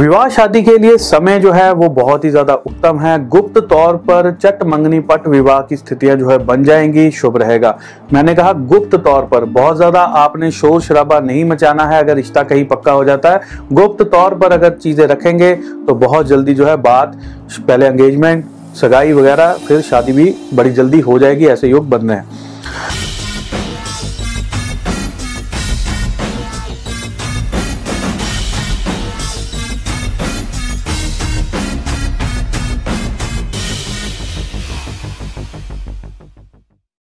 विवाह शादी के लिए समय जो है वो बहुत ही ज़्यादा उत्तम है। गुप्त तौर पर चट मंगनी पट विवाह की स्थितियाँ जो है बन जाएँगी, शुभ रहेगा। मैंने कहा गुप्त तौर पर, बहुत ज़्यादा आपने शोर शराबा नहीं मचाना है अगर रिश्ता कहीं पक्का हो जाता है। गुप्त तौर पर अगर चीज़ें रखेंगे तो बहुत जल्दी जो है बात, पहले एंगेजमेंट सगाई वगैरह, फिर शादी भी बड़ी जल्दी हो जाएगी, ऐसे योग बन रहे हैं।